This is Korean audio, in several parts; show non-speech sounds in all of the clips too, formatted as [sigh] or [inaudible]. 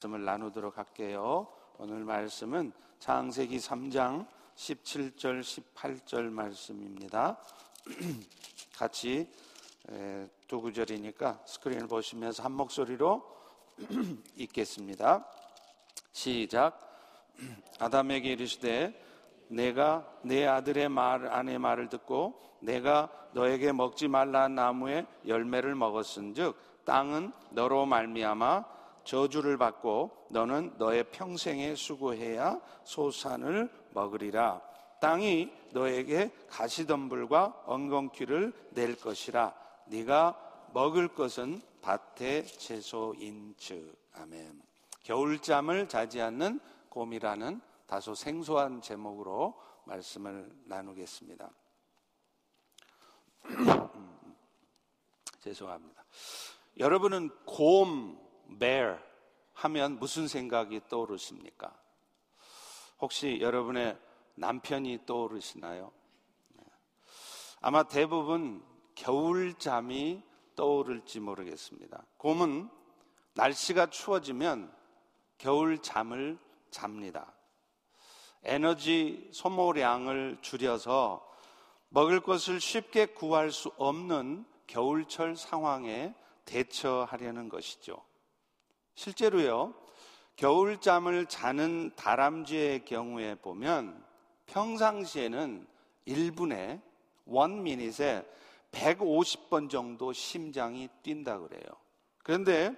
말씀을 나누도록 할게요. 오늘 말씀은 창세기 3장 17절 18절 말씀입니다. [clears throat] 같이 두 구절이니까 스크린을 보시면서 한 목소리로 [clears throat] 읽겠습니다. 시작. [clears throat] 아담에게 이르시되 내가 내 아들의 말 아내 말을 듣고 내가 너에게 먹지 말라 나무의 열매를 먹었은즉 땅은 너로 말미암아 저주를 받고 너는 너의 평생에 수고해야 소산을 먹으리라. 땅이 너에게 가시덤불과 엉겅퀴를 낼 것이라. 네가 먹을 것은 밭의 채소인즉. 아멘. 겨울잠을 자지 않는 곰이라는 다소 생소한 제목으로 말씀을 나누겠습니다. [clears throat] 죄송합니다. 여러분은 곰, bear 하면 무슨 생각이 떠오르십니까? 혹시 여러분의 남편이 떠오르시나요? 네. 아마 대부분 겨울잠이 떠오를지 모르겠습니다. 곰은 날씨가 추워지면 겨울잠을 잡니다. 에너지 소모량을 줄여서 먹을 것을 쉽게 구할 수 없는 겨울철 상황에 대처하려는 것이죠. 실제로요, 겨울잠을 자는 다람쥐의 경우에 보면 평상시에는 1분에 1미닛에 150번 정도 심장이 뛴다 그래요. 그런데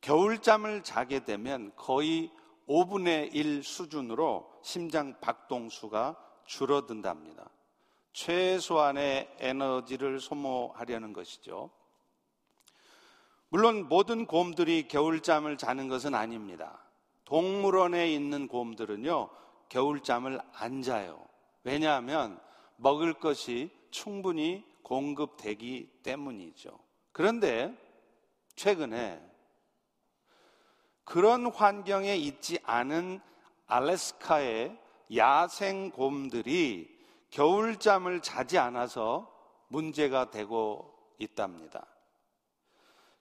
겨울잠을 자게 되면 거의 5분의 1 수준으로 심장 박동수가 줄어든답니다. 최소한의 에너지를 소모하려는 것이죠. 물론 모든 곰들이 겨울잠을 자는 것은 아닙니다. 동물원에 있는 곰들은요, 겨울잠을 안 자요. 왜냐하면 먹을 것이 충분히 공급되기 때문이죠. 그런데 최근에 그런 환경에 있지 않은 알래스카의 야생 곰들이 겨울잠을 자지 않아서 문제가 되고 있답니다.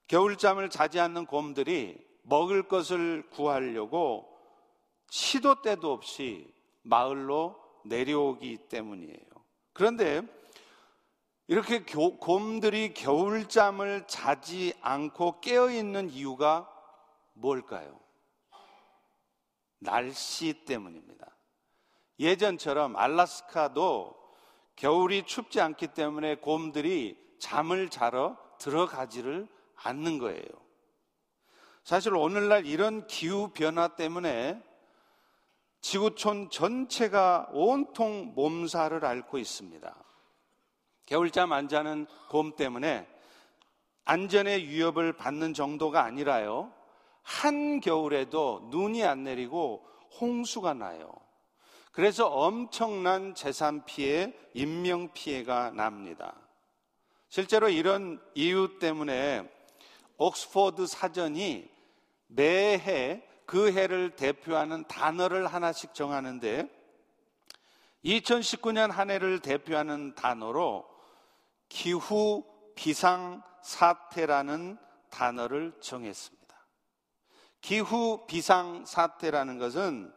겨울잠을 자지 않는 곰들이 먹을 것을 구하려고 시도 때도 없이 마을로 내려오기 때문이에요. 그런데 이렇게 곰들이 겨울잠을 자지 않고 깨어있는 이유가 뭘까요? 날씨 때문입니다. 예전처럼 알라스카도 겨울이 춥지 않기 때문에 곰들이 잠을 자러 들어가지를 않는 거예요. 사실 오늘날 이런 기후 변화 때문에 지구촌 전체가 온통 몸살을 앓고 있습니다. 겨울잠 안 자는 곰 때문에 안전의 위협을 받는 정도가 아니라요. 한겨울에도 눈이 안 내리고 홍수가 나요. 그래서 엄청난 재산 피해, 인명 피해가 납니다. 실제로 이런 이유 때문에 옥스포드 사전이 매해 그 해를 대표하는 단어를 하나씩 정하는데 2019년 한 해를 대표하는 단어로 기후 비상 사태라는 단어를 정했습니다. 기후 비상 사태라는 것은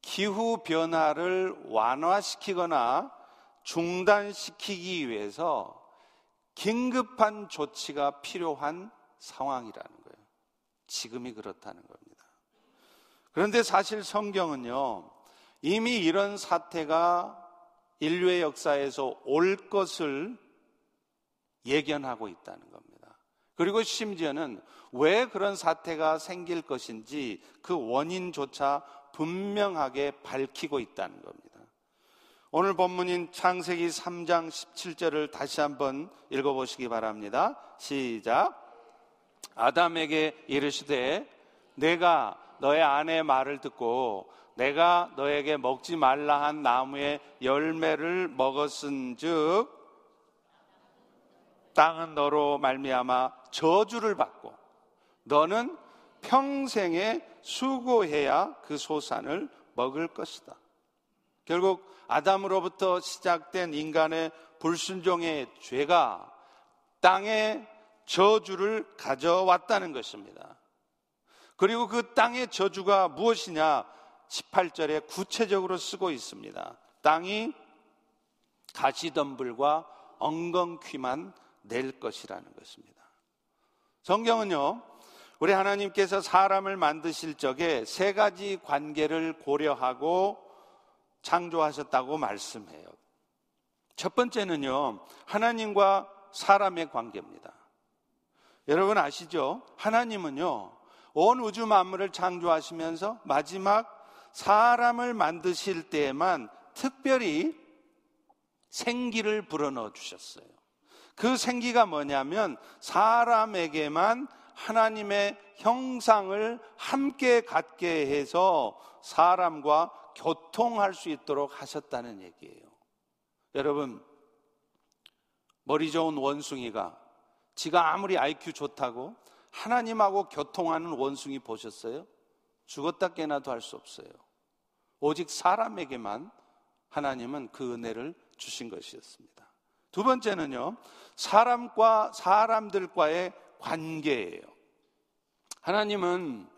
기후 변화를 완화시키거나 중단시키기 위해서 긴급한 조치가 필요한 상황이라는 거예요. 지금이 그렇다는 겁니다. 그런데 사실 성경은요, 이미 이런 사태가 인류의 역사에서 올 것을 예견하고 있다는 겁니다. 그리고 심지어는 왜 그런 사태가 생길 것인지 그 원인조차 분명하게 밝히고 있다는 겁니다. 오늘 본문인 창세기 3장 17절을 다시 한번 읽어보시기 바랍니다. 시작. 아담에게 이르시되 내가 너의 아내의 말을 듣고 내가 너에게 먹지 말라 한 나무의 열매를 먹었은즉 땅은 너로 말미암아 저주를 받고 너는 평생에 수고해야 그 소산을 먹을 것이다. 결국 아담으로부터 시작된 인간의 불순종의 죄가 땅에 저주를 가져왔다는 것입니다. 그리고 그 땅의 저주가 무엇이냐? 18절에 구체적으로 쓰고 있습니다. 땅이 가시덤불과 엉겅퀴만 낼 것이라는 것입니다. 성경은요, 우리 하나님께서 사람을 만드실 적에 세 가지 관계를 고려하고 창조하셨다고 말씀해요. 첫 번째는요, 하나님과 사람의 관계입니다. 여러분 아시죠? 하나님은요, 온 우주 만물을 창조하시면서 마지막 사람을 만드실 때에만 특별히 생기를 불어넣어 주셨어요. 그 생기가 뭐냐면 사람에게만 하나님의 형상을 함께 갖게 해서 사람과 교통할 수 있도록 하셨다는 얘기예요. 여러분, 머리 좋은 원숭이가 지가 아무리 IQ 좋다고 하나님하고 교통하는 원숭이 보셨어요? 죽었다 깨나도 할 수 없어요. 오직 사람에게만 하나님은 그 은혜를 주신 것이었습니다. 두 번째는요, 사람과 사람들과의 관계예요. 하나님은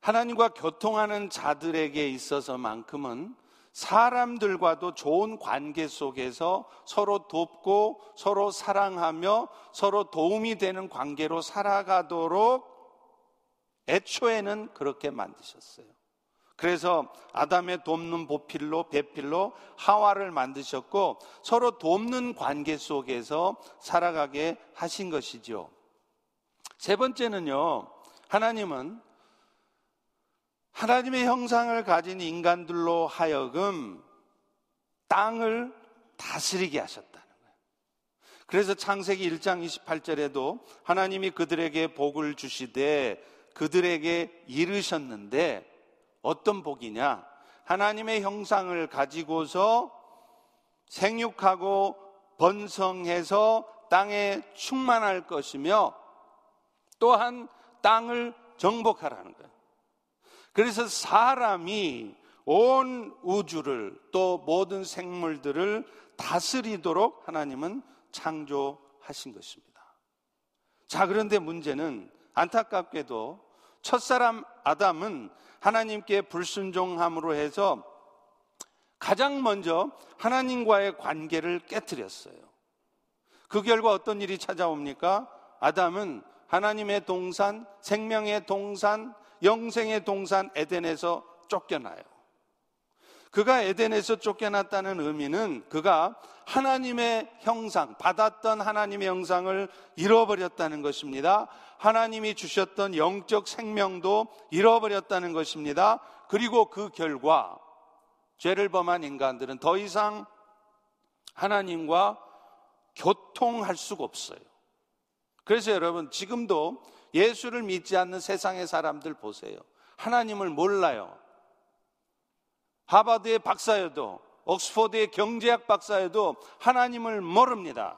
하나님과 교통하는 자들에게 있어서만큼은 사람들과도 좋은 관계 속에서 서로 돕고 서로 사랑하며 서로 도움이 되는 관계로 살아가도록 애초에는 그렇게 만드셨어요. 그래서 아담의 돕는 보필로 배필로 하와를 만드셨고 서로 돕는 관계 속에서 살아가게 하신 것이죠. 세 번째는요. 하나님은 하나님의 형상을 가진 인간들로 하여금 땅을 다스리게 하셨다는 거예요. 그래서 창세기 1장 28절에도 하나님이 그들에게 복을 주시되 그들에게 이르셨는데 어떤 복이냐? 하나님의 형상을 가지고서 생육하고 번성해서 땅에 충만할 것이며 또한 땅을 정복하라는 거예요. 그래서 사람이 온 우주를 또 모든 생물들을 다스리도록 하나님은 창조하신 것입니다. 자, 그런데 문제는 안타깝게도 첫사람 아담은 하나님께 불순종함으로 해서 가장 먼저 하나님과의 관계를 깨뜨렸어요. 그 결과 어떤 일이 찾아옵니까? 아담은 하나님의 동산, 생명의 동산, 영생의 동산 에덴에서 쫓겨나요. 그가 에덴에서 쫓겨났다는 의미는 그가 하나님의 형상, 받았던 하나님의 형상을 잃어버렸다는 것입니다. 하나님이 주셨던 영적 생명도 잃어버렸다는 것입니다. 그리고 그 결과 죄를 범한 인간들은 더 이상 하나님과 교통할 수가 없어요. 그래서 여러분 지금도 예수를 믿지 않는 세상의 사람들 보세요. 하나님을 몰라요. 하버드의 박사여도 옥스포드의 경제학 박사여도 하나님을 모릅니다.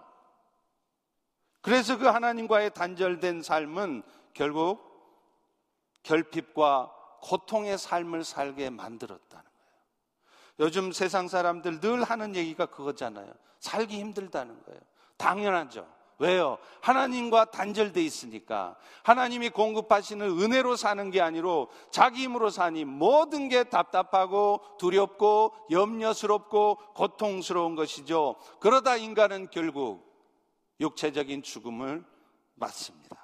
그래서 그 하나님과의 단절된 삶은 결국 결핍과 고통의 삶을 살게 만들었다는 거예요. 요즘 세상 사람들 늘 하는 얘기가 그거잖아요. 살기 힘들다는 거예요. 당연하죠. 왜요? 하나님과 단절돼 있으니까 하나님이 공급하시는 은혜로 사는 게 아니로 자기 힘으로 사니 모든 게 답답하고 두렵고 염려스럽고 고통스러운 것이죠. 그러다 인간은 결국 육체적인 죽음을 맞습니다.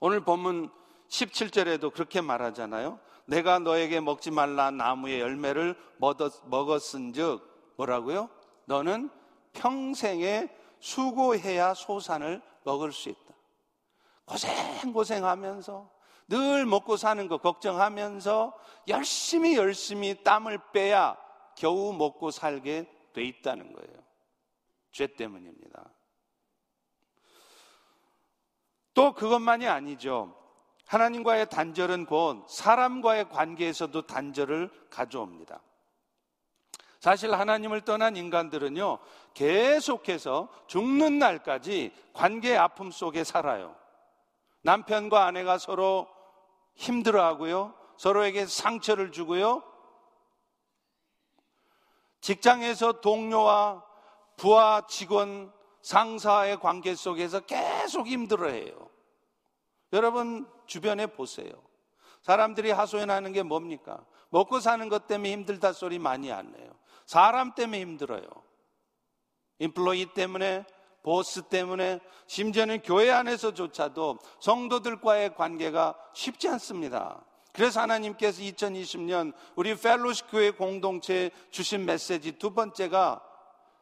오늘 본문 17절에도 그렇게 말하잖아요. 내가 너에게 먹지 말라 나무의 열매를 먹었은즉 뭐라고요? 너는 평생에 수고해야 소산을 먹을 수 있다. 고생 고생하면서 늘 먹고 사는 거 걱정하면서 열심히 열심히 땀을 빼야 겨우 먹고 살게 돼 있다는 거예요. 죄 때문입니다. 또 그것만이 아니죠. 하나님과의 단절은 곧 사람과의 관계에서도 단절을 가져옵니다. 사실 하나님을 떠난 인간들은요, 계속해서 죽는 날까지 관계의 아픔 속에 살아요. 남편과 아내가 서로 힘들어 하고요, 서로에게 상처를 주고요, 직장에서 동료와 부하 직원 상사의 관계 속에서 계속 힘들어 해요. 여러분 주변에 보세요. 사람들이 하소연하는 게 뭡니까? 먹고 사는 것 때문에 힘들다 소리 많이 안 내요. 사람 때문에 힘들어요. 인플로이 때문에, 보스 때문에, 심지어는 교회 안에서조차도 성도들과의 관계가 쉽지 않습니다. 그래서 하나님께서 2020년 우리 펠로시 교회 공동체에 주신 메시지 두 번째가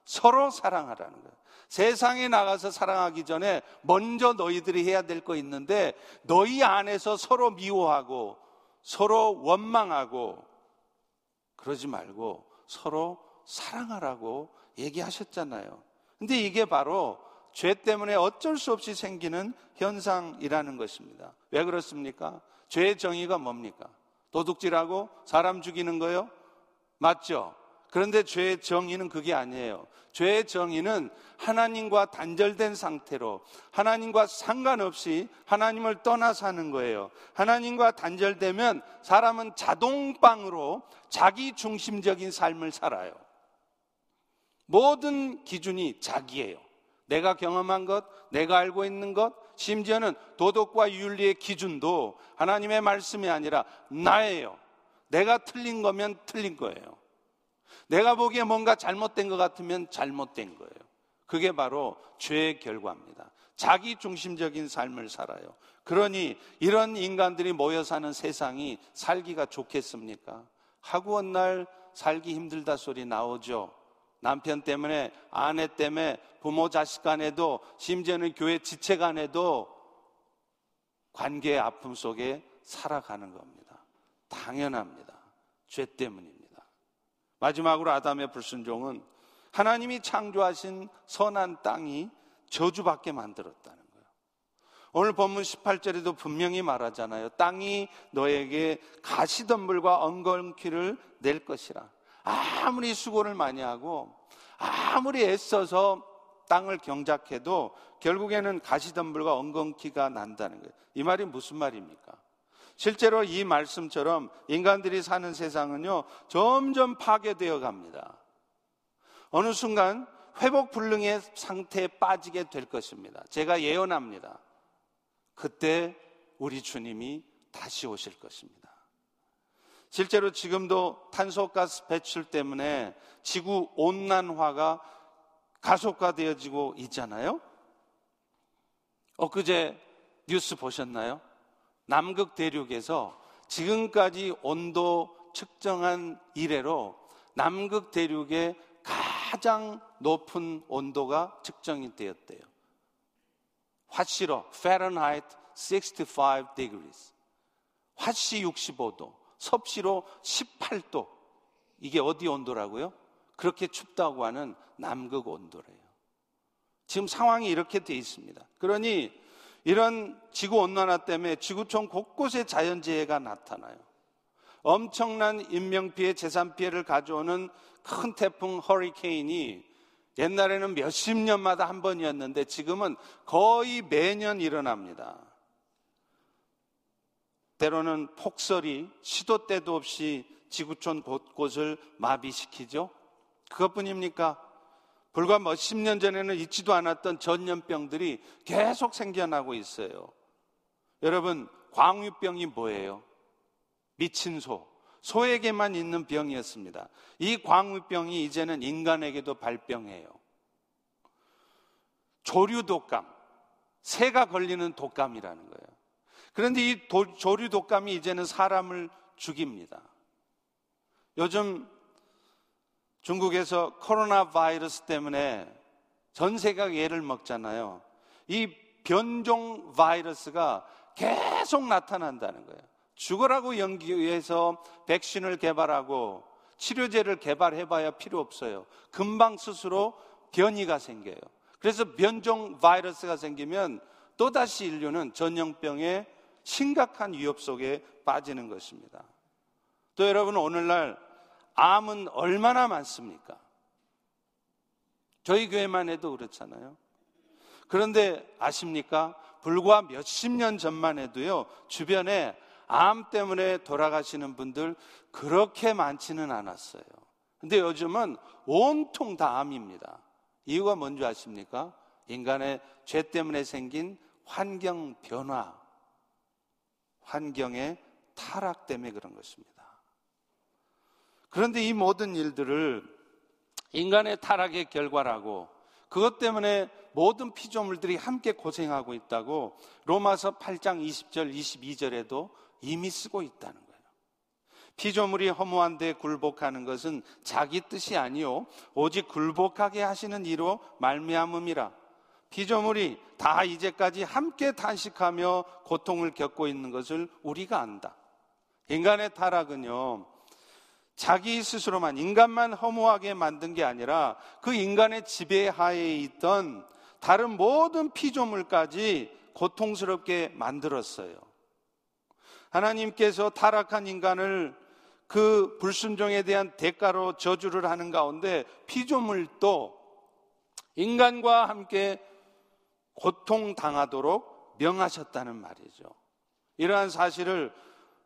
서로 사랑하라는 거예요. 세상에 나가서 사랑하기 전에 먼저 너희들이 해야 될 거 있는데 너희 안에서 서로 미워하고 서로 원망하고 그러지 말고 서로 사랑하라고 얘기하셨잖아요. 근데 이게 바로 죄 때문에 어쩔 수 없이 생기는 현상이라는 것입니다. 왜 그렇습니까? 죄의 정의가 뭡니까? 도둑질하고 사람 죽이는 거요? 맞죠? 그런데 죄의 정의는 그게 아니에요. 죄의 정의는 하나님과 단절된 상태로 하나님과 상관없이 하나님을 떠나 사는 거예요. 하나님과 단절되면 사람은 자동방으로 자기 중심적인 삶을 살아요. 모든 기준이 자기예요. 내가 경험한 것, 내가 알고 있는 것, 심지어는 도덕과 윤리의 기준도 하나님의 말씀이 아니라 나예요. 내가 틀린 거면 틀린 거예요. 내가 보기에 뭔가 잘못된 것 같으면 잘못된 거예요. 그게 바로 죄의 결과입니다. 자기 중심적인 삶을 살아요. 그러니 이런 인간들이 모여 사는 세상이 살기가 좋겠습니까? 하구원 날 살기 힘들다 소리 나오죠. 남편 때문에, 아내 때문에, 부모 자식 간에도, 심지어는 교회 지체 간에도 관계의 아픔 속에 살아가는 겁니다. 당연합니다. 죄 때문입니다. 마지막으로 아담의 불순종은 하나님이 창조하신 선한 땅이 저주받게 만들었다는 거예요. 오늘 본문 18절에도 분명히 말하잖아요. 땅이 너에게 가시덤불과 엉겅퀴를 낼 것이라. 아무리 수고를 많이 하고 아무리 애써서 땅을 경작해도 결국에는 가시덤불과 엉겅퀴가 난다는 거예요. 이 말이 무슨 말입니까? 실제로 이 말씀처럼 인간들이 사는 세상은요, 점점 파괴되어 갑니다. 어느 순간 회복 불능의 상태에 빠지게 될 것입니다. 제가 예언합니다. 그때 우리 주님이 다시 오실 것입니다. 실제로 지금도 탄소가스 배출 때문에 지구 온난화가 가속화되어지고 있잖아요. 엊그제 뉴스 보셨나요? 남극 대륙에서 지금까지 온도 측정한 이래로 남극 대륙의 가장 높은 온도가 측정이 되었대요. 화씨로 Fahrenheit 65 degrees. 화씨 65도. 섭씨로 18도. 이게 어디 온도라고요? 그렇게 춥다고 하는 남극 온도래요. 지금 상황이 이렇게 돼 있습니다. 그러니 이런 지구 온난화 때문에 지구촌 곳곳에 자연재해가 나타나요. 엄청난 인명피해, 재산피해를 가져오는 큰 태풍 허리케인이 옛날에는 몇십 년마다 한 번이었는데 지금은 거의 매년 일어납니다. 때로는 폭설이 시도 때도 없이 지구촌 곳곳을 마비시키죠. 그것뿐입니까? 불과 몇십 년 전에는 있지도 않았던 전염병들이 계속 생겨나고 있어요. 여러분, 광우병이 뭐예요? 미친 소. 소에게만 있는 병이었습니다. 이 광우병이 이제는 인간에게도 발병해요. 조류 독감. 새가 걸리는 독감이라는 거예요. 그런데 이 도, 조류 독감이 이제는 사람을 죽입니다. 요즘 중국에서 코로나 바이러스 때문에 전 세계가 예를 먹잖아요. 이 변종 바이러스가 계속 나타난다는 거예요. 죽으라고 연기해서 백신을 개발하고 치료제를 개발해봐야 필요 없어요. 금방 스스로 변이가 생겨요. 그래서 변종 바이러스가 생기면 또다시 인류는 전염병의 심각한 위협 속에 빠지는 것입니다. 또 여러분 오늘날 암은 얼마나 많습니까? 저희 교회만 해도 그렇잖아요. 그런데 아십니까? 불과 몇십 년 전만 해도요, 주변에 암 때문에 돌아가시는 분들 그렇게 많지는 않았어요. 근데 요즘은 온통 다 암입니다. 이유가 뭔지 아십니까? 인간의 죄 때문에 생긴 환경 변화, 환경의 타락 때문에 그런 것입니다. 그런데 이 모든 일들을 인간의 타락의 결과라고 그것 때문에 모든 피조물들이 함께 고생하고 있다고 로마서 8장 20절, 22절에도 이미 쓰고 있다는 거예요. 피조물이 허무한데 굴복하는 것은 자기 뜻이 아니요 오직 굴복하게 하시는 이로 말미암음이라. 피조물이 다 이제까지 함께 단식하며 고통을 겪고 있는 것을 우리가 안다. 인간의 타락은요, 자기 스스로만, 인간만 허무하게 만든 게 아니라 그 인간의 지배하에 있던 다른 모든 피조물까지 고통스럽게 만들었어요. 하나님께서 타락한 인간을 그 불순종에 대한 대가로 저주를 하는 가운데 피조물도 인간과 함께 고통당하도록 명하셨다는 말이죠. 이러한 사실을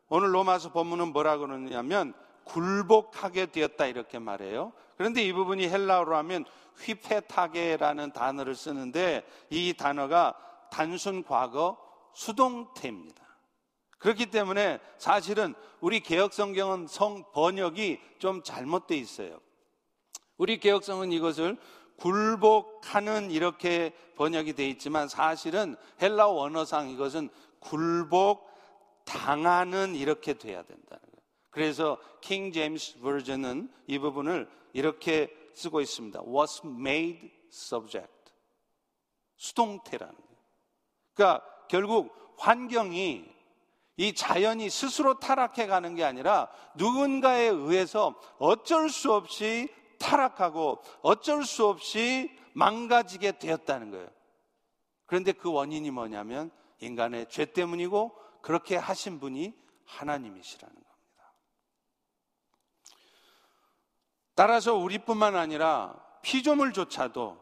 오늘 로마서 본문은 뭐라 그러냐면 굴복하게 되었다 이렇게 말해요. 그런데 이 부분이 헬라어로 하면 휘페타게라는 단어를 쓰는데 이 단어가 단순 과거 수동태입니다. 그렇기 때문에 사실은 우리 개혁성경은 성 번역이 좀 잘못되어 있어요. 우리 개혁성은 이것을 굴복하는 이렇게 번역이 되어 있지만 사실은 헬라 원어상 이것은 굴복 당하는 이렇게 돼야 된다는 거예요. 그래서 킹 제임스 버전은 이 부분을 이렇게 쓰고 있습니다. was made subject. 수동태라는 거예요. 그러니까 결국 환경이 이 자연이 스스로 타락해 가는 게 아니라 누군가에 의해서 어쩔 수 없이 타락하고 어쩔 수 없이 망가지게 되었다는 거예요. 그런데 그 원인이 뭐냐면 인간의 죄 때문이고 그렇게 하신 분이 하나님이시라는 겁니다. 따라서 우리뿐만 아니라 피조물조차도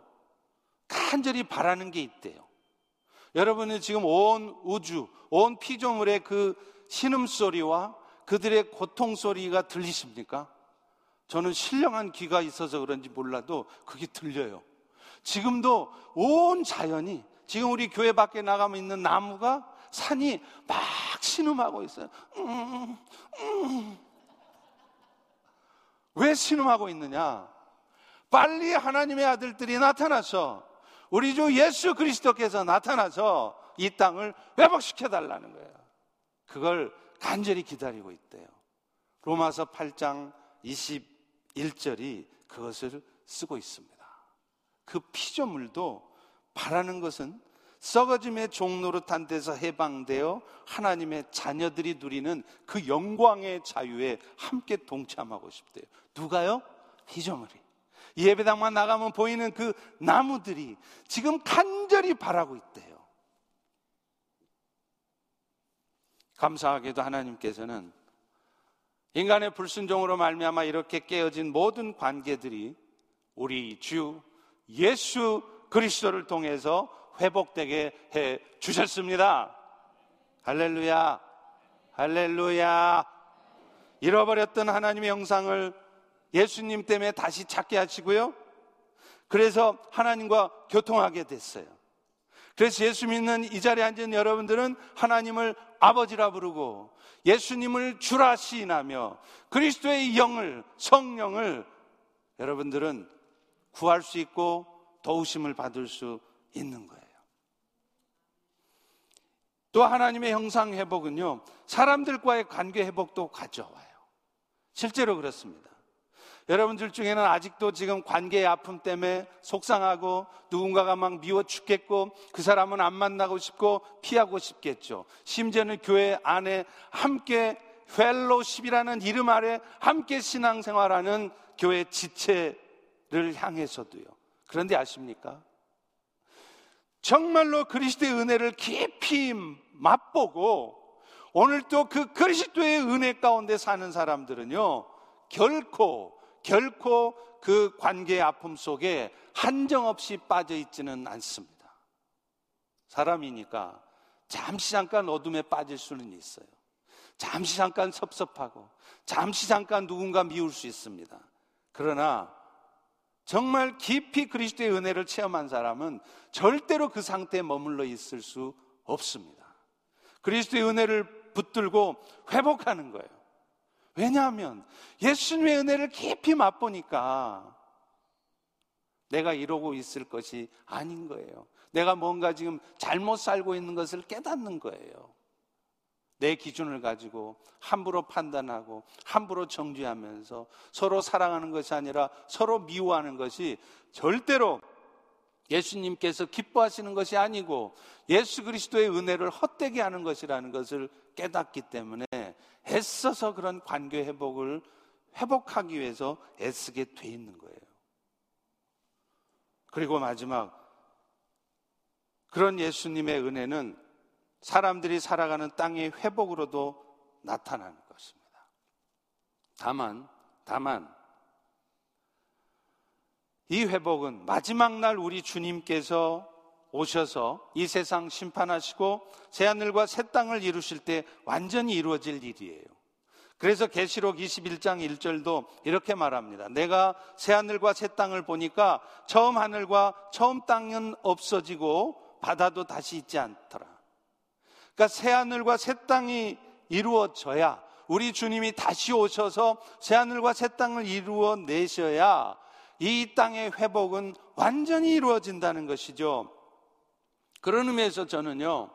간절히 바라는 게 있대요. 여러분은 지금 온 우주, 온 피조물의 그 신음소리와 그들의 고통소리가 들리십니까? 저는 신령한 귀가 있어서 그런지 몰라도 그게 들려요. 지금도 온 자연이 지금 우리 교회 밖에 나가면 있는 나무가 산이 막 신음하고 있어요. 음, 음. 왜 신음하고 있느냐? 빨리 하나님의 아들들이 나타나서 우리 주 예수 그리스도께서 나타나서 이 땅을 회복시켜 달라는 거예요. 그걸 간절히 기다리고 있대요. 로마서 8장 21절이 그것을 쓰고 있습니다. 그 피조물도 바라는 것은 썩어짐의 종노릇한 데서 해방되어 하나님의 자녀들이 누리는 그 영광의 자유에 함께 동참하고 싶대요. 누가요? 피조물이. 예배당만 나가면 보이는 그 나무들이 지금 간절히 바라고 있대요. 감사하게도 하나님께서는 인간의 불순종으로 말미암아 이렇게 깨어진 모든 관계들이 우리 주 예수 그리스도를 통해서 회복되게 해 주셨습니다. 할렐루야. 할렐루야. 잃어버렸던 하나님의 영상을 예수님 때문에 다시 찾게 하시고요. 그래서 하나님과 교통하게 됐어요. 그래서 예수 믿는 이 자리에 앉은 여러분들은 하나님을 아버지라 부르고 예수님을 주라 시인하며 그리스도의 영을 성령을 여러분들은 구할 수 있고 도우심을 받을 수 있는 거예요. 또 하나님의 형상 회복은요, 사람들과의 관계 회복도 가져와요. 실제로 그렇습니다. 여러분들 중에는 아직도 지금 관계의 아픔 때문에 속상하고 누군가가 막 미워 죽겠고 그 사람은 안 만나고 싶고 피하고 싶겠죠. 심지어는 교회 안에 함께 펠로십이라는 이름 아래 함께 신앙생활하는 교회 지체를 향해서도요. 그런데 아십니까? 정말로 그리스도의 은혜를 깊이 맛보고 오늘 또그 그리스도의 은혜 가운데 사는 사람들은요, 결코 결코 그 관계의 아픔 속에 한정없이 빠져 있지는 않습니다. 사람이니까 잠시 잠깐 어둠에 빠질 수는 있어요. 잠시 잠깐 섭섭하고, 잠시 잠깐 누군가 미울 수 있습니다. 그러나 정말 깊이 그리스도의 은혜를 체험한 사람은 절대로 그 상태에 머물러 있을 수 없습니다. 그리스도의 은혜를 붙들고 회복하는 거예요. 왜냐하면 예수님의 은혜를 깊이 맛보니까 내가 이러고 있을 것이 아닌 거예요. 내가 뭔가 지금 잘못 살고 있는 것을 깨닫는 거예요. 내 기준을 가지고 함부로 판단하고 함부로 정죄하면서 서로 사랑하는 것이 아니라 서로 미워하는 것이 절대로 예수님께서 기뻐하시는 것이 아니고 예수 그리스도의 은혜를 헛되게 하는 것이라는 것을 깨닫기 때문에 애써서 그런 관계 회복을 회복하기 위해서 애쓰게 돼 있는 거예요. 그리고 마지막 그런 예수님의 은혜는 사람들이 살아가는 땅의 회복으로도 나타나는 것입니다. 다만, 다만, 이 회복은 마지막 날 우리 주님께서 오셔서 이 세상 심판하시고 새하늘과 새 땅을 이루실 때 완전히 이루어질 일이에요. 그래서 계시록 21장 1절도 이렇게 말합니다. 내가 새하늘과 새 땅을 보니까 처음 하늘과 처음 땅은 없어지고 바다도 다시 있지 않더라. 그러니까 새하늘과 새 땅이 이루어져야 우리 주님이 다시 오셔서 새하늘과 새 땅을 이루어 내셔야 이 땅의 회복은 완전히 이루어진다는 것이죠. 그런 의미에서 저는요,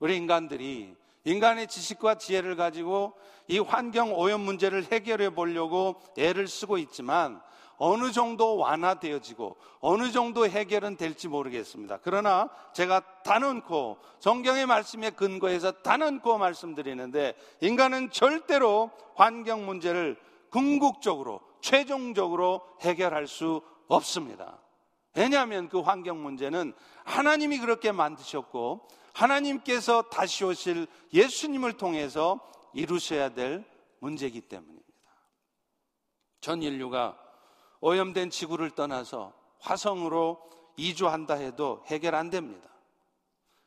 우리 인간들이 인간의 지식과 지혜를 가지고 이 환경 오염 문제를 해결해 보려고 애를 쓰고 있지만 어느 정도 완화되어지고 어느 정도 해결은 될지 모르겠습니다. 그러나 제가 단언코 성경의 말씀에 근거해서 단언코 말씀드리는데 인간은 절대로 환경 문제를 궁극적으로 최종적으로 해결할 수 없습니다. 왜냐하면 그 환경 문제는 하나님이 그렇게 만드셨고 하나님께서 다시 오실 예수님을 통해서 이루셔야 될 문제이기 때문입니다. 전 인류가 오염된 지구를 떠나서 화성으로 이주한다 해도 해결 안 됩니다.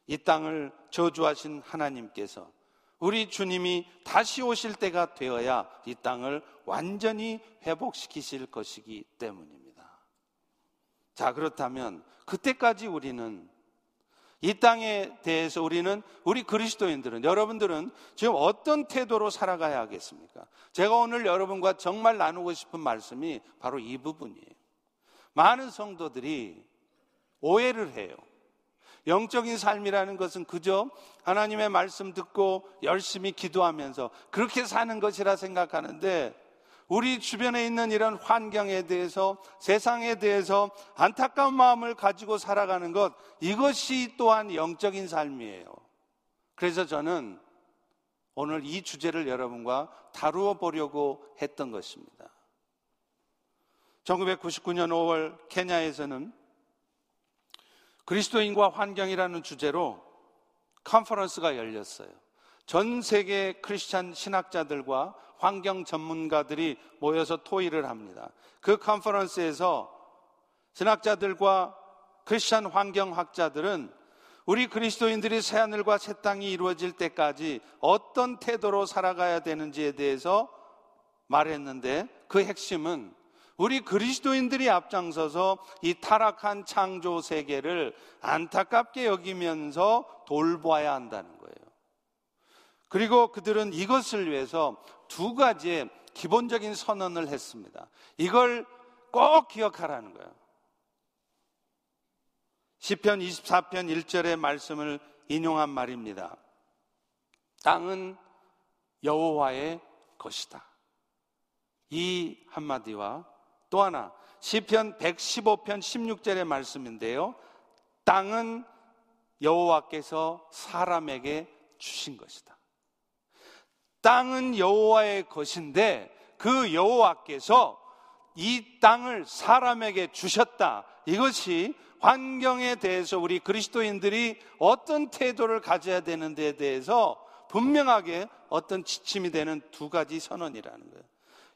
이 땅을 저주하신 하나님께서 우리 주님이 다시 오실 때가 되어야 이 땅을 완전히 회복시키실 것이기 때문입니다. 자, 그렇다면 그때까지 우리는 이 땅에 대해서 우리는 우리 그리스도인들은 여러분들은 지금 어떤 태도로 살아가야 하겠습니까? 제가 오늘 여러분과 정말 나누고 싶은 말씀이 바로 이 부분이에요. 많은 성도들이 오해를 해요. 영적인 삶이라는 것은 그저 하나님의 말씀 듣고 열심히 기도하면서 그렇게 사는 것이라 생각하는데 우리 주변에 있는 이런 환경에 대해서 세상에 대해서 안타까운 마음을 가지고 살아가는 것 이것이 또한 영적인 삶이에요. 그래서 저는 오늘 이 주제를 여러분과 다루어 보려고 했던 것입니다. 1999년 5월 케냐에서는 그리스도인과 환경이라는 주제로 컨퍼런스가 열렸어요. 전 세계 크리스찬 신학자들과 환경 전문가들이 모여서 토의를 합니다. 그 컨퍼런스에서 신학자들과 크리스찬 환경학자들은 우리 그리스도인들이 새하늘과 새 땅이 이루어질 때까지 어떤 태도로 살아가야 되는지에 대해서 말했는데 그 핵심은 우리 그리스도인들이 앞장서서 이 타락한 창조 세계를 안타깝게 여기면서 돌봐야 한다는 거예요. 그리고 그들은 이것을 위해서 두 가지의 기본적인 선언을 했습니다. 이걸 꼭 기억하라는 거예요. 시편 24편 1절의 말씀을 인용한 말입니다. 땅은 여호와의 것이다. 이 한마디와 또 하나 시편 115편 16절의 말씀인데요. 땅은 여호와께서 사람에게 주신 것이다. 땅은 여호와의 것인데 그 여호와께서 이 땅을 사람에게 주셨다. 이것이 환경에 대해서 우리 그리스도인들이 어떤 태도를 가져야 되는데에 대해서 분명하게 어떤 지침이 되는 두 가지 선언이라는 거예요.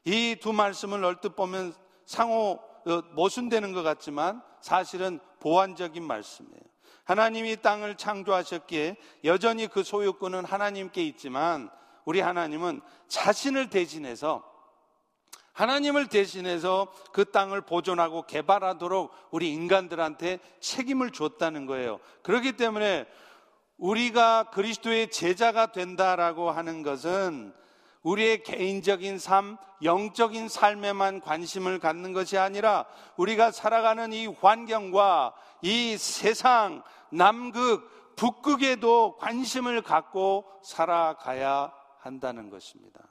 이 두 말씀을 얼뜻 보면 상호 어, 모순되는 것 같지만 사실은 보완적인 말씀이에요. 하나님이 땅을 창조하셨기에 여전히 그 소유권은 하나님께 있지만 우리 하나님은 자신을 대신해서 하나님을 대신해서 그 땅을 보존하고 개발하도록 우리 인간들한테 책임을 줬다는 거예요. 그렇기 때문에 우리가 그리스도의 제자가 된다라고 하는 것은 우리의 개인적인 삶, 영적인 삶에만 관심을 갖는 것이 아니라 우리가 살아가는 이 환경과 이 세상, 남극, 북극에도 관심을 갖고 살아가야 한다는 것입니다.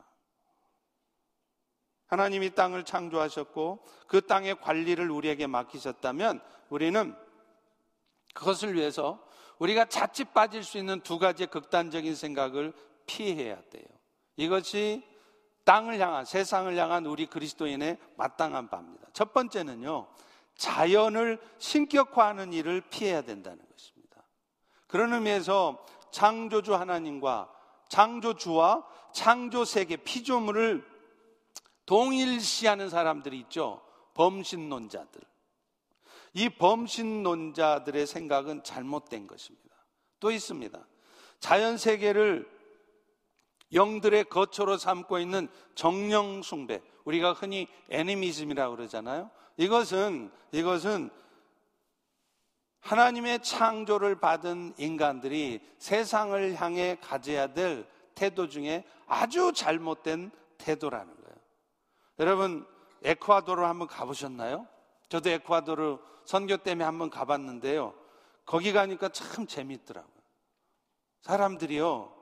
하나님이 땅을 창조하셨고 그 땅의 관리를 우리에게 맡기셨다면 우리는 그것을 위해서 우리가 자칫 빠질 수 있는 두 가지의 극단적인 생각을 피해야 돼요. 이것이 땅을 향한 세상을 향한 우리 그리스도인의 마땅한 바입니다. 첫 번째는요. 자연을 신격화하는 일을 피해야 된다는 것입니다. 그런 의미에서 창조주 하나님과 창조주와 창조 세계 피조물을 동일시하는 사람들이 있죠. 범신론자들. 이 범신론자들의 생각은 잘못된 것입니다. 또 있습니다. 자연 세계를 영들의 거처로 삼고 있는 정령 숭배, 우리가 흔히 애니미즘이라고 그러잖아요. 이것은 이것은 하나님의 창조를 받은 인간들이 세상을 향해 가져야 될 태도 중에 아주 잘못된 태도라는 거예요. 여러분, 에콰도르 한번 가보셨나요? 저도 에콰도르 선교 때문에 한번 가봤는데요. 거기 가니까 참 재밌더라고요. 사람들이요,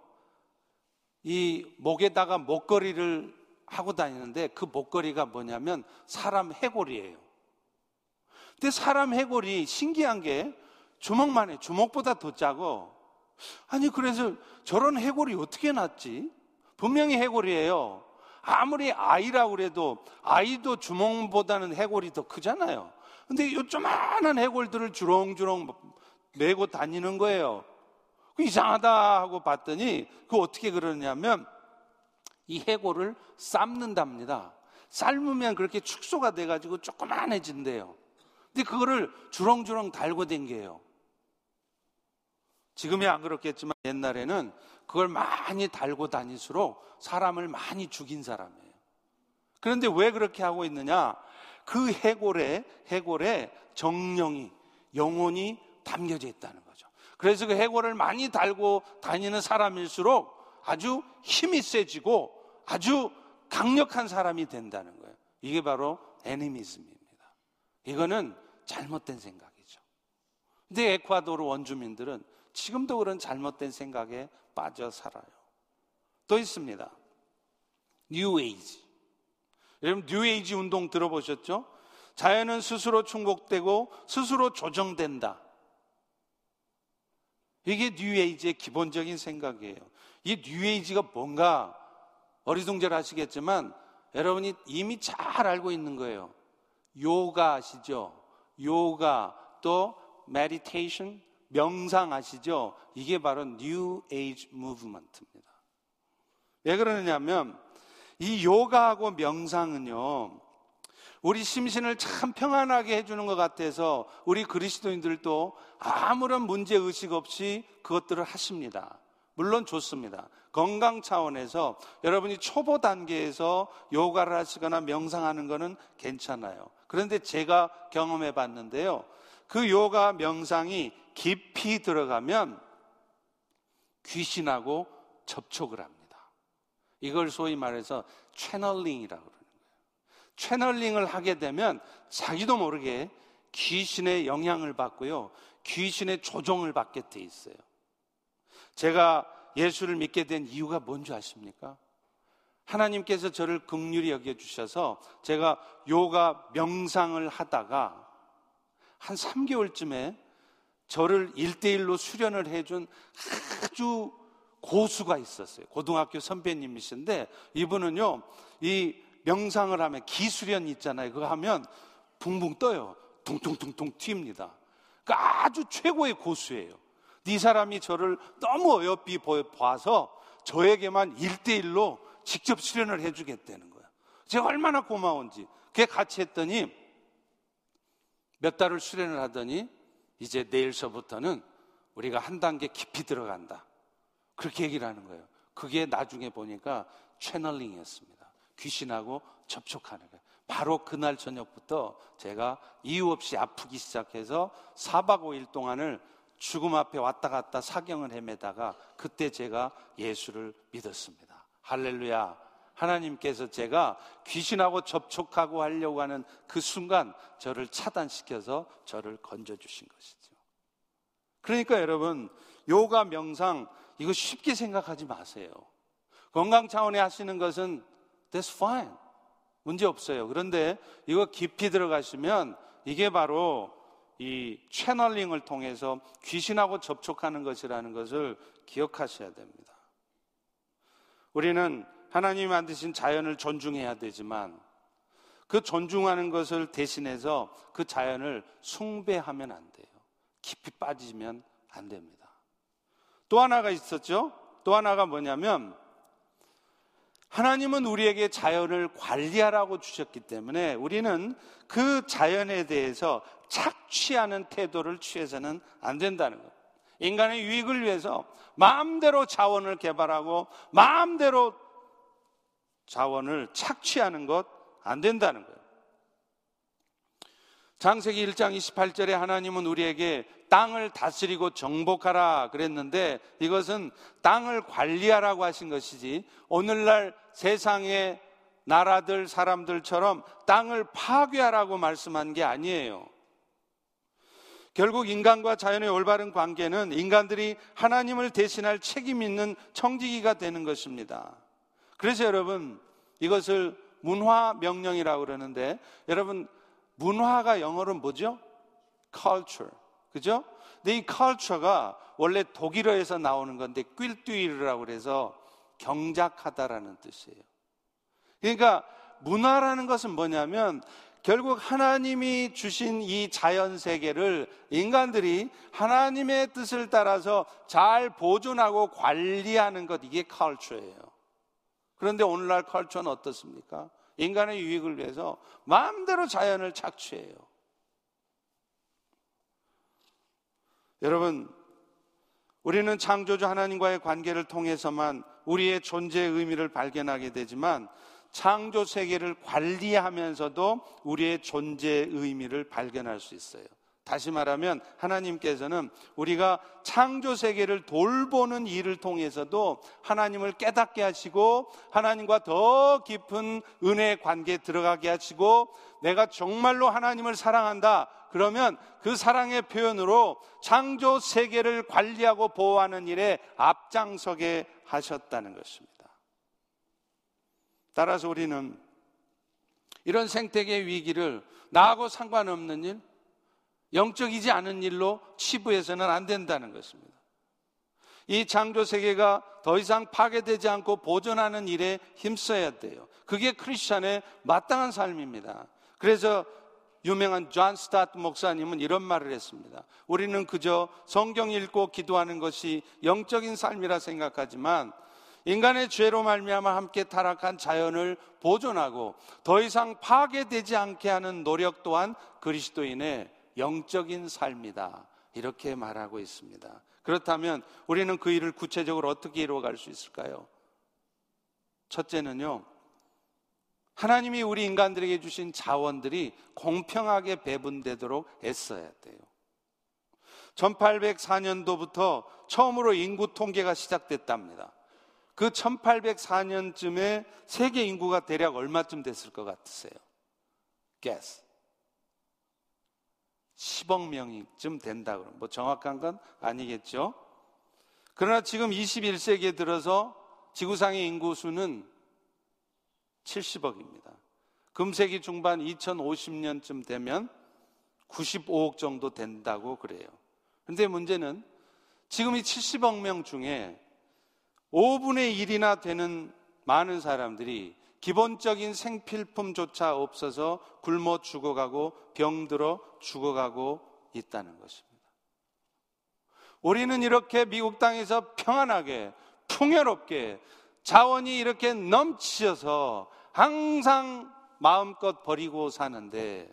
이 목에다가 목걸이를 하고 다니는데 그 목걸이가 뭐냐면 사람 해골이에요. 근데 사람 해골이 신기한 게 주먹만 해. 주먹보다 더 작고. 아니, 그래서 저런 해골이 어떻게 났지? 분명히 해골이에요. 아무리 아이라고 그래도 아이도 주먹보다는 해골이 더 크잖아요. 근데 이 조만한 해골들을 주렁주렁 메고 다니는 거예요. 그 이상하다 하고 봤더니 그 어떻게 그러냐면 이 해골을 삶는답니다. 삶으면 그렇게 축소가 돼가지고 조그만해진대요. 근데 그거를 주렁주렁 달고 댕겨요. 지금이 안 그렇겠지만 옛날에는 그걸 많이 달고 다닐수록 사람을 많이 죽인 사람이에요. 그런데 왜 그렇게 하고 있느냐? 그 해골에, 해골에 정령이, 영혼이 담겨져 있다는 거죠. 그래서 그 해골을 많이 달고 다니는 사람일수록 아주 힘이 세지고 아주 강력한 사람이 된다는 거예요. 이게 바로 애니미즘입니다. 이거는 잘못된 생각이죠. 근데 에콰도르 원주민들은 지금도 그런 잘못된 생각에 빠져 살아요. 또 있습니다. 뉴 에이지. 여러분 뉴 에이지 운동 들어보셨죠? 자연은 스스로 충족되고 스스로 조정된다. 이게 뉴에이지의 기본적인 생각이에요. 이 뉴에이지가 뭔가 어리둥절하시겠지만 여러분이 이미 잘 알고 있는 거예요. 요가 아시죠? 요가 또 meditation 명상 아시죠? 이게 바로 New Age Movement입니다. 왜 그러느냐면 이 요가하고 명상은요. 우리 심신을 참 평안하게 해주는 것 같아서 우리 그리스도인들도 아무런 문제 의식 없이 그것들을 하십니다. 물론 좋습니다. 건강 차원에서 여러분이 초보 단계에서 요가를 하시거나 명상하는 것은 괜찮아요. 그런데 제가 경험해 봤는데요. 그 요가 명상이 깊이 들어가면 귀신하고 접촉을 합니다. 이걸 소위 말해서 채널링이라고 채널링을 하게 되면 자기도 모르게 귀신의 영향을 받고요. 귀신의 조종을 받게 돼 있어요. 제가 예수를 믿게 된 이유가 뭔지 아십니까? 하나님께서 저를 극률히 여겨 주셔서 제가 요가 명상을 하다가 한 3개월쯤에 저를 일대일로 수련을 해준 아주 고수가 있었어요. 고등학교 선배님이신데 이분은요, 이 명상을 하면 기수련 있잖아요. 그거 하면 붕붕 떠요. 퉁퉁퉁퉁 튑니다. 그 아주 최고의 고수예요. 이 사람이 저를 너무 어여삐 봐서 저에게만 일대일로 직접 수련을 해주겠다는 거야. 제가 얼마나 고마운지. 그게 같이 했더니 몇 달을 수련을 하더니 이제 내일서부터는 우리가 한 단계 깊이 들어간다. 그렇게 얘기를 하는 거예요. 그게 나중에 보니까 채널링이었습니다. 귀신하고 접촉하는 거예요. 바로 그날 저녁부터 제가 이유 없이 아프기 시작해서 4박 5일 동안을 죽음 앞에 왔다 갔다 사경을 헤매다가 그때 제가 예수를 믿었습니다. 할렐루야. 하나님께서 제가 귀신하고 접촉하고 하려고 하는 그 순간 저를 차단시켜서 저를 건져주신 것이죠. 그러니까 여러분, 요가 명상, 이거 쉽게 생각하지 마세요. 건강 차원에 하시는 것은 that's fine. 문제 없어요. 그런데 이거 깊이 들어가시면 이게 바로 이 채널링을 통해서 귀신하고 접촉하는 것이라는 것을 기억하셔야 됩니다. 우리는 하나님이 만드신 자연을 존중해야 되지만 그 존중하는 것을 대신해서 그 자연을 숭배하면 안 돼요. 깊이 빠지면 안 됩니다. 또 하나가 있었죠. 또 하나가 뭐냐면 하나님은 우리에게 자연을 관리하라고 주셨기 때문에 우리는 그 자연에 대해서 착취하는 태도를 취해서는 안 된다는 거예요. 인간의 유익을 위해서 마음대로 자원을 개발하고 마음대로 자원을 착취하는 것 안 된다는 거예요. 장세기 1장 28절에 하나님은 우리에게 땅을 다스리고 정복하라 그랬는데 이것은 땅을 관리하라고 하신 것이지 오늘날 세상의 나라들 사람들처럼 땅을 파괴하라고 말씀한 게 아니에요. 결국 인간과 자연의 올바른 관계는 인간들이 하나님을 대신할 책임 있는 청지기가 되는 것입니다. 그래서 여러분 이것을 문화 명령이라고 그러는데 여러분 문화가 영어로 뭐죠? culture. 그죠? 근데 이 culture가 원래 독일어에서 나오는 건데 낄뚜이르라고 그래서 경작하다라는 뜻이에요. 그러니까 문화라는 것은 뭐냐면 결국 하나님이 주신 이 자연 세계를 인간들이 하나님의 뜻을 따라서 잘 보존하고 관리하는 것 이게 컬처예요. 그런데 오늘날 컬처는 어떻습니까? 인간의 유익을 위해서 마음대로 자연을 착취해요. 여러분, 우리는 창조주 하나님과의 관계를 통해서만 우리의 존재의 의미를 발견하게 되지만 창조 세계를 관리하면서도 우리의 존재의 의미를 발견할 수 있어요. 다시 말하면 하나님께서는 우리가 창조 세계를 돌보는 일을 통해서도 하나님을 깨닫게 하시고 하나님과 더 깊은 은혜의 관계에 들어가게 하시고 내가 정말로 하나님을 사랑한다. 그러면 그 사랑의 표현으로 창조 세계를 관리하고 보호하는 일에 앞장서게 하셨다는 것입니다. 따라서 우리는 이런 생태계 위기를 나하고 상관없는 일, 영적이지 않은 일로 치부해서는 안 된다는 것입니다. 이 창조 세계가 더 이상 파괴되지 않고 보존하는 일에 힘써야 돼요. 그게 크리스천의 마땅한 삶입니다. 그래서 유명한 존 스타트 목사님은 이런 말을 했습니다. 우리는 그저 성경 읽고 기도하는 것이 영적인 삶이라 생각하지만 인간의 죄로 말미암아 함께 타락한 자연을 보존하고 더 이상 파괴되지 않게 하는 노력 또한 그리스도인의 영적인 삶이다. 이렇게 말하고 있습니다. 그렇다면 우리는 그 일을 구체적으로 어떻게 이루어갈 수 있을까요? 첫째는요, 하나님이 우리 인간들에게 주신 자원들이 공평하게 배분되도록 애써야 돼요. 1804년도부터 처음으로 인구 통계가 시작됐답니다. 그 1804년쯤에 세계 인구가 대략 얼마쯤 됐을 것 같으세요? guess. 10억 명쯤 된다 그러면 뭐 정확한 건 아니겠죠. 그러나 지금 21세기에 들어서 지구상의 인구 수는 70억입니다. 금세기 중반 2050년쯤 되면 95억 정도 된다고 그래요. 근데 문제는 지금 이 70억 명 중에 5분의 1이나 되는 많은 사람들이 기본적인 생필품조차 없어서 굶어 죽어가고 병들어 죽어가고 있다는 것입니다. 우리는 이렇게 미국 땅에서 평안하게 풍요롭게 자원이 이렇게 넘치셔서 항상 마음껏 버리고 사는데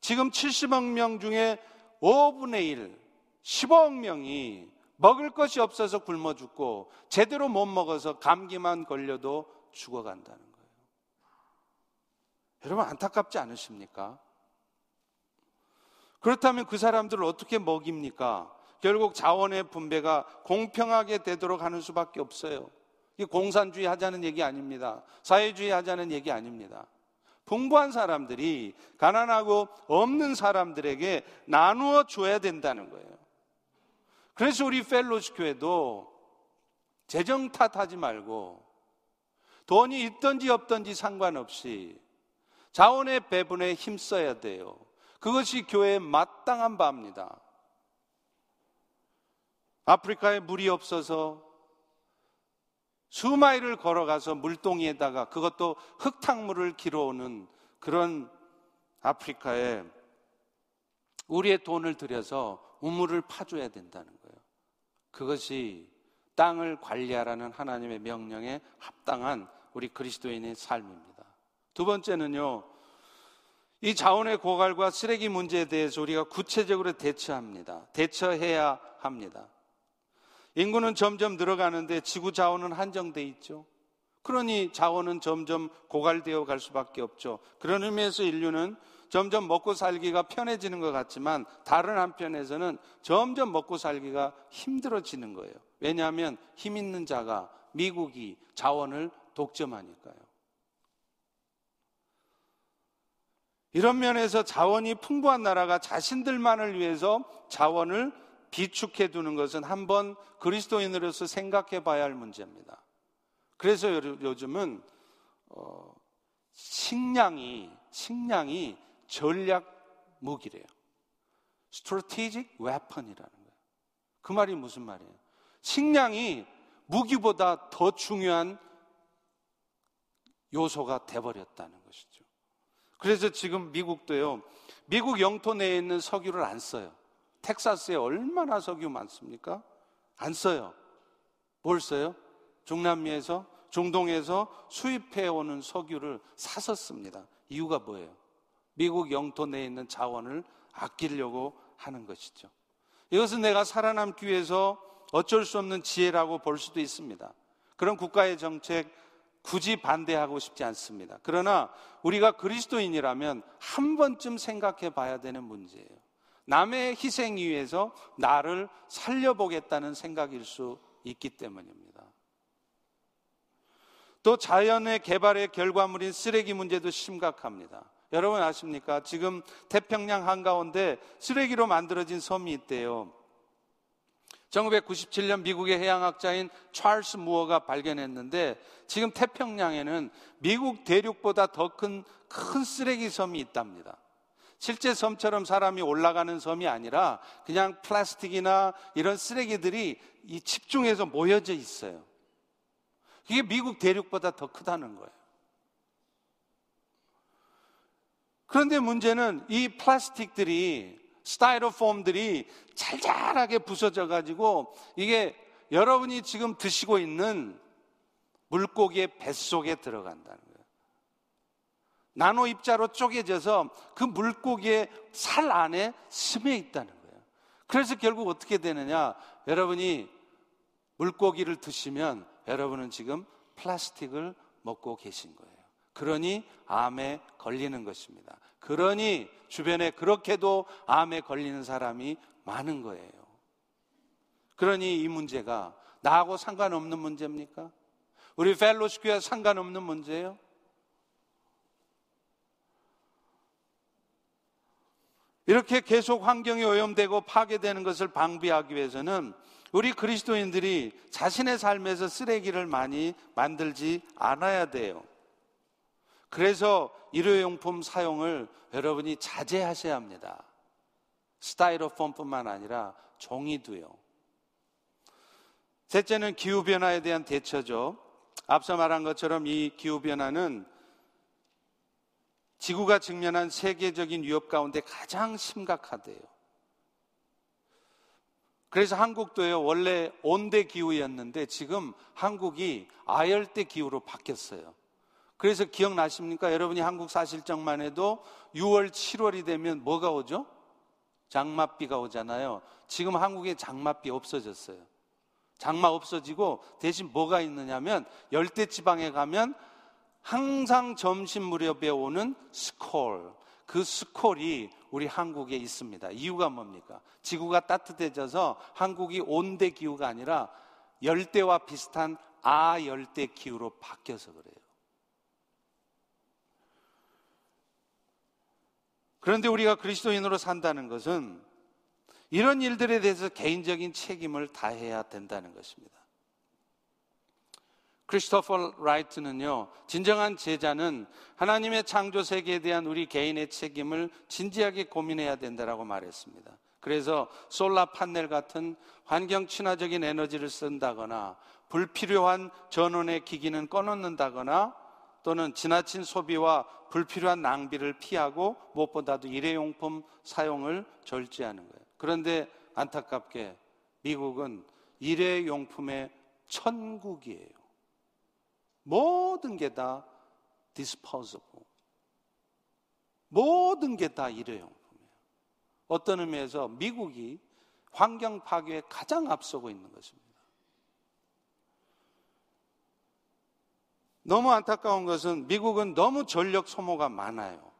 지금 70억 명 중에 5분의 1, 15억 명이 먹을 것이 없어서 굶어 죽고 제대로 못 먹어서 감기만 걸려도 죽어간다는 거예요. 여러분 안타깝지 않으십니까? 그렇다면 그 사람들을 어떻게 먹입니까? 결국 자원의 분배가 공평하게 되도록 하는 수밖에 없어요. 이 공산주의 하자는 얘기 아닙니다. 사회주의 하자는 얘기 아닙니다. 풍부한 사람들이 가난하고 없는 사람들에게 나누어 줘야 된다는 거예요. 그래서 우리 펠로시 교회도 재정 탓하지 말고 돈이 있든지 없든지 상관없이 자원의 배분에 힘써야 돼요. 그것이 교회의 마땅한 바입니다. 아프리카에 물이 없어서 수마일을 걸어가서 물동이에다가 그것도 흙탕물을 길어오는 그런 아프리카에 우리의 돈을 들여서 우물을 파줘야 된다는 거예요. 그것이 땅을 관리하라는 하나님의 명령에 합당한 우리 그리스도인의 삶입니다. 두 번째는요, 이 자원의 고갈과 쓰레기 문제에 대해서 우리가 구체적으로 대처합니다. 대처해야 합니다. 인구는 점점 늘어가는데 지구 자원은 한정돼 있죠. 그러니 자원은 점점 고갈되어 갈 수밖에 없죠. 그런 의미에서 인류는 점점 먹고 살기가 편해지는 것 같지만 다른 한편에서는 점점 먹고 살기가 힘들어지는 거예요. 왜냐하면 힘 있는 자가 미국이 자원을 독점하니까요. 이런 면에서 자원이 풍부한 나라가 자신들만을 위해서 자원을 비축해 두는 것은 한번 그리스도인으로서 생각해 봐야 할 문제입니다. 그래서 요즘은 어, 식량이 식량이 전략 무기래요. strategic weapon이라는 거예요. 그 말이 무슨 말이에요? 식량이 무기보다 더 중요한 요소가 돼버렸다는 것이죠. 그래서 지금 미국도요, 미국 영토 내에 있는 석유를 안 써요. 텍사스에 얼마나 석유 많습니까? 안 써요. 뭘 써요? 중남미에서, 중동에서 수입해 오는 석유를 사서 씁니다. 이유가 뭐예요? 미국 영토 내에 있는 자원을 아끼려고 하는 것이죠. 이것은 내가 살아남기 위해서 어쩔 수 없는 지혜라고 볼 수도 있습니다. 그런 국가의 정책 굳이 반대하고 싶지 않습니다. 그러나 우리가 그리스도인이라면 한 번쯤 생각해 봐야 되는 문제예요. 남의 희생 위해서 나를 살려보겠다는 생각일 수 있기 때문입니다. 또 자연의 개발의 결과물인 쓰레기 문제도 심각합니다. 여러분 아십니까? 지금 태평양 한가운데 쓰레기로 만들어진 섬이 있대요. 1997년 미국의 해양학자인 찰스 무어가 발견했는데 지금 태평양에는 미국 대륙보다 더 큰 큰 쓰레기 섬이 있답니다. 실제 섬처럼 사람이 올라가는 섬이 아니라 그냥 플라스틱이나 이런 쓰레기들이 이 집중해서 모여져 있어요. 이게 미국 대륙보다 더 크다는 거예요. 그런데 문제는 이 플라스틱들이 스타이로폼들이 잘잘하게 부서져 가지고 이게 여러분이 지금 드시고 있는 물고기의 뱃속에 들어간다는 거예요. 나노 입자로 쪼개져서 그 물고기의 살 안에 스며 있다는 거예요. 그래서 결국 어떻게 되느냐? 여러분이 물고기를 드시면 여러분은 지금 플라스틱을 먹고 계신 거예요. 그러니 암에 걸리는 것입니다. 그러니 주변에 그렇게도 암에 걸리는 사람이 많은 거예요. 그러니 이 문제가 나하고 상관없는 문제입니까? 우리 펠로시 교회 상관없는 문제예요? 이렇게 계속 환경이 오염되고 파괴되는 것을 방비하기 위해서는 우리 그리스도인들이 자신의 삶에서 쓰레기를 많이 만들지 않아야 돼요. 그래서 일회용품 사용을 여러분이 자제하셔야 합니다. 스타이로폼뿐만 아니라 종이도요. 셋째는 기후변화에 대한 대처죠. 앞서 말한 것처럼 이 기후변화는 지구가 직면한 세계적인 위협 가운데 가장 심각하대요. 그래서 한국도요, 원래 온대 기후였는데 지금 한국이 아열대 기후로 바뀌었어요. 그래서 기억나십니까? 여러분이 한국 사실 적만 해도 6월, 7월이 되면 뭐가 오죠? 장맛비가 오잖아요. 지금 한국에 장맛비 없어졌어요. 장마 없어지고 대신 뭐가 있느냐면 열대 지방에 가면 항상 점심 무렵에 오는 스콜. 그 스콜이 우리 한국에 있습니다. 이유가 뭡니까? 지구가 따뜻해져서 한국이 온대 기후가 아니라 열대와 비슷한 아열대 기후로 바뀌어서 그래요. 그런데 우리가 그리스도인으로 산다는 것은 이런 일들에 대해서 개인적인 책임을 다해야 된다는 것입니다. 크리스토퍼 라이트는요, 진정한 제자는 하나님의 창조 세계에 대한 우리 개인의 책임을 진지하게 고민해야 된다라고 말했습니다. 그래서 솔라 판넬 같은 환경 친화적인 에너지를 쓴다거나 불필요한 전원의 기기는 꺼놓는다거나 또는 지나친 소비와 불필요한 낭비를 피하고 무엇보다도 일회용품 사용을 절제하는 거예요. 그런데 안타깝게 미국은 일회용품의 천국이에요. 모든 게 다 disposable. 모든 게 다 일회용품이에요. 어떤 의미에서 미국이 환경 파괴에 가장 앞서고 있는 것입니다. 너무 안타까운 것은 미국은 너무 전력 소모가 많아요.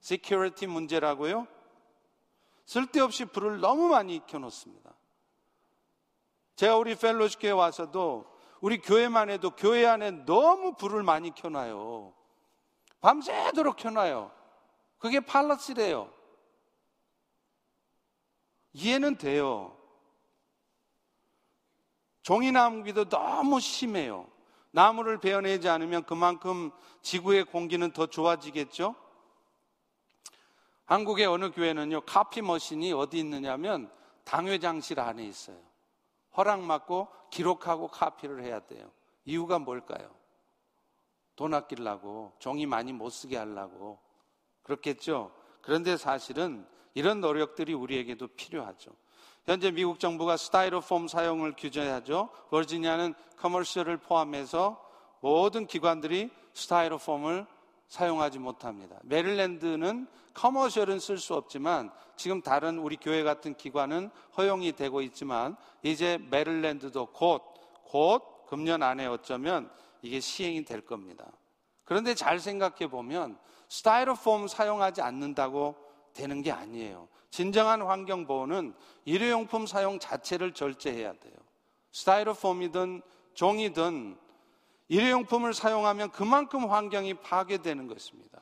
security 문제라고요? 쓸데없이 불을 너무 많이 켜놓습니다. 제가 우리 펠로시교에 와서도 우리 교회만 해도 교회 안에 너무 불을 많이 켜놔요. 밤새도록 켜놔요. 그게 팔러스래요. 이해는 돼요. 종이나무기도 너무 심해요. 나무를 베어내지 않으면 그만큼 지구의 공기는 더 좋아지겠죠? 한국의 어느 교회는요, 카피 머신이 어디 있느냐면 당회장실 안에 있어요. 허락 받고 기록하고 카피를 해야 돼요. 이유가 뭘까요? 돈 아끼려고, 종이 많이 못 쓰게 하려고. 그렇겠죠? 그런데 사실은 이런 노력들이 우리에게도 필요하죠. 현재 미국 정부가 스타이로폼 사용을 규제하죠. 버지니아는 커머셜을 포함해서 모든 기관들이 스타이로폼을 사용하지 못합니다. 메릴랜드는 커머셜은 쓸 수 없지만 지금 다른 우리 교회 같은 기관은 허용이 되고 있지만 이제 메릴랜드도 곧, 곧 금년 안에 어쩌면 이게 시행이 될 겁니다. 그런데 잘 생각해 보면 스타이로폼 사용하지 않는다고 되는 게 아니에요. 진정한 환경 보호는 일회용품 사용 자체를 절제해야 돼요. 스타이로폼이든 종이든 일회용품을 사용하면 그만큼 환경이 파괴되는 것입니다.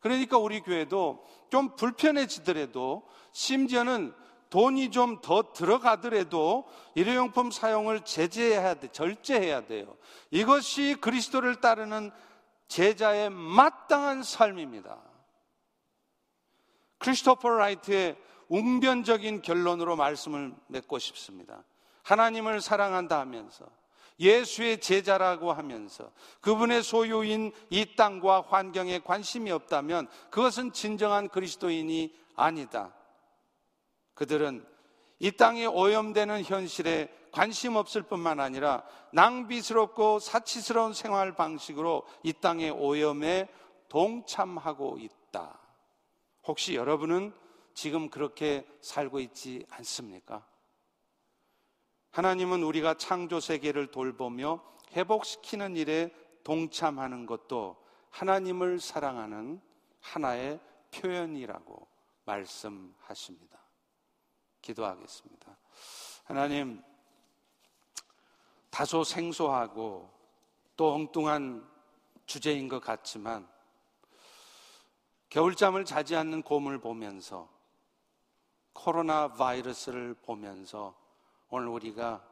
그러니까 우리 교회도 좀 불편해지더라도 심지어는 돈이 좀 더 들어가더라도 일회용품 사용을 제재해야 돼, 절제해야 돼요. 이것이 그리스도를 따르는 제자의 마땅한 삶입니다. 크리스토퍼 라이트의 웅변적인 결론으로 말씀을 맺고 싶습니다. 하나님을 사랑한다 하면서 예수의 제자라고 하면서 그분의 소유인 이 땅과 환경에 관심이 없다면 그것은 진정한 그리스도인이 아니다. 그들은 이 땅에 오염되는 현실에 관심 없을 뿐만 아니라 낭비스럽고 사치스러운 생활 방식으로 이 땅의 오염에 동참하고 있다. 혹시 여러분은 지금 그렇게 살고 있지 않습니까? 하나님은 우리가 창조 세계를 돌보며 회복시키는 일에 동참하는 것도 하나님을 사랑하는 하나의 표현이라고 말씀하십니다. 기도하겠습니다. 하나님, 다소 생소하고 또 엉뚱한 주제인 것 같지만 겨울잠을 자지 않는 곰을 보면서 코로나 바이러스를 보면서 오늘 우리가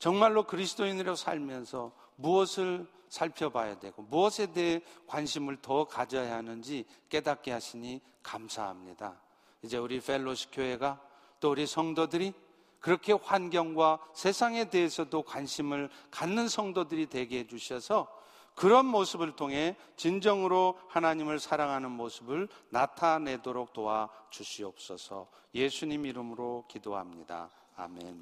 정말로 그리스도인으로 살면서 무엇을 살펴봐야 되고 무엇에 대해 관심을 더 가져야 하는지 깨닫게 하시니 감사합니다. 이제 우리 펠로시 교회가 또 우리 성도들이 그렇게 환경과 세상에 대해서도 관심을 갖는 성도들이 되게 해주셔서 그런 모습을 통해 진정으로 하나님을 사랑하는 모습을 나타내도록 도와 주시옵소서 예수님 이름으로 기도합니다. 아멘.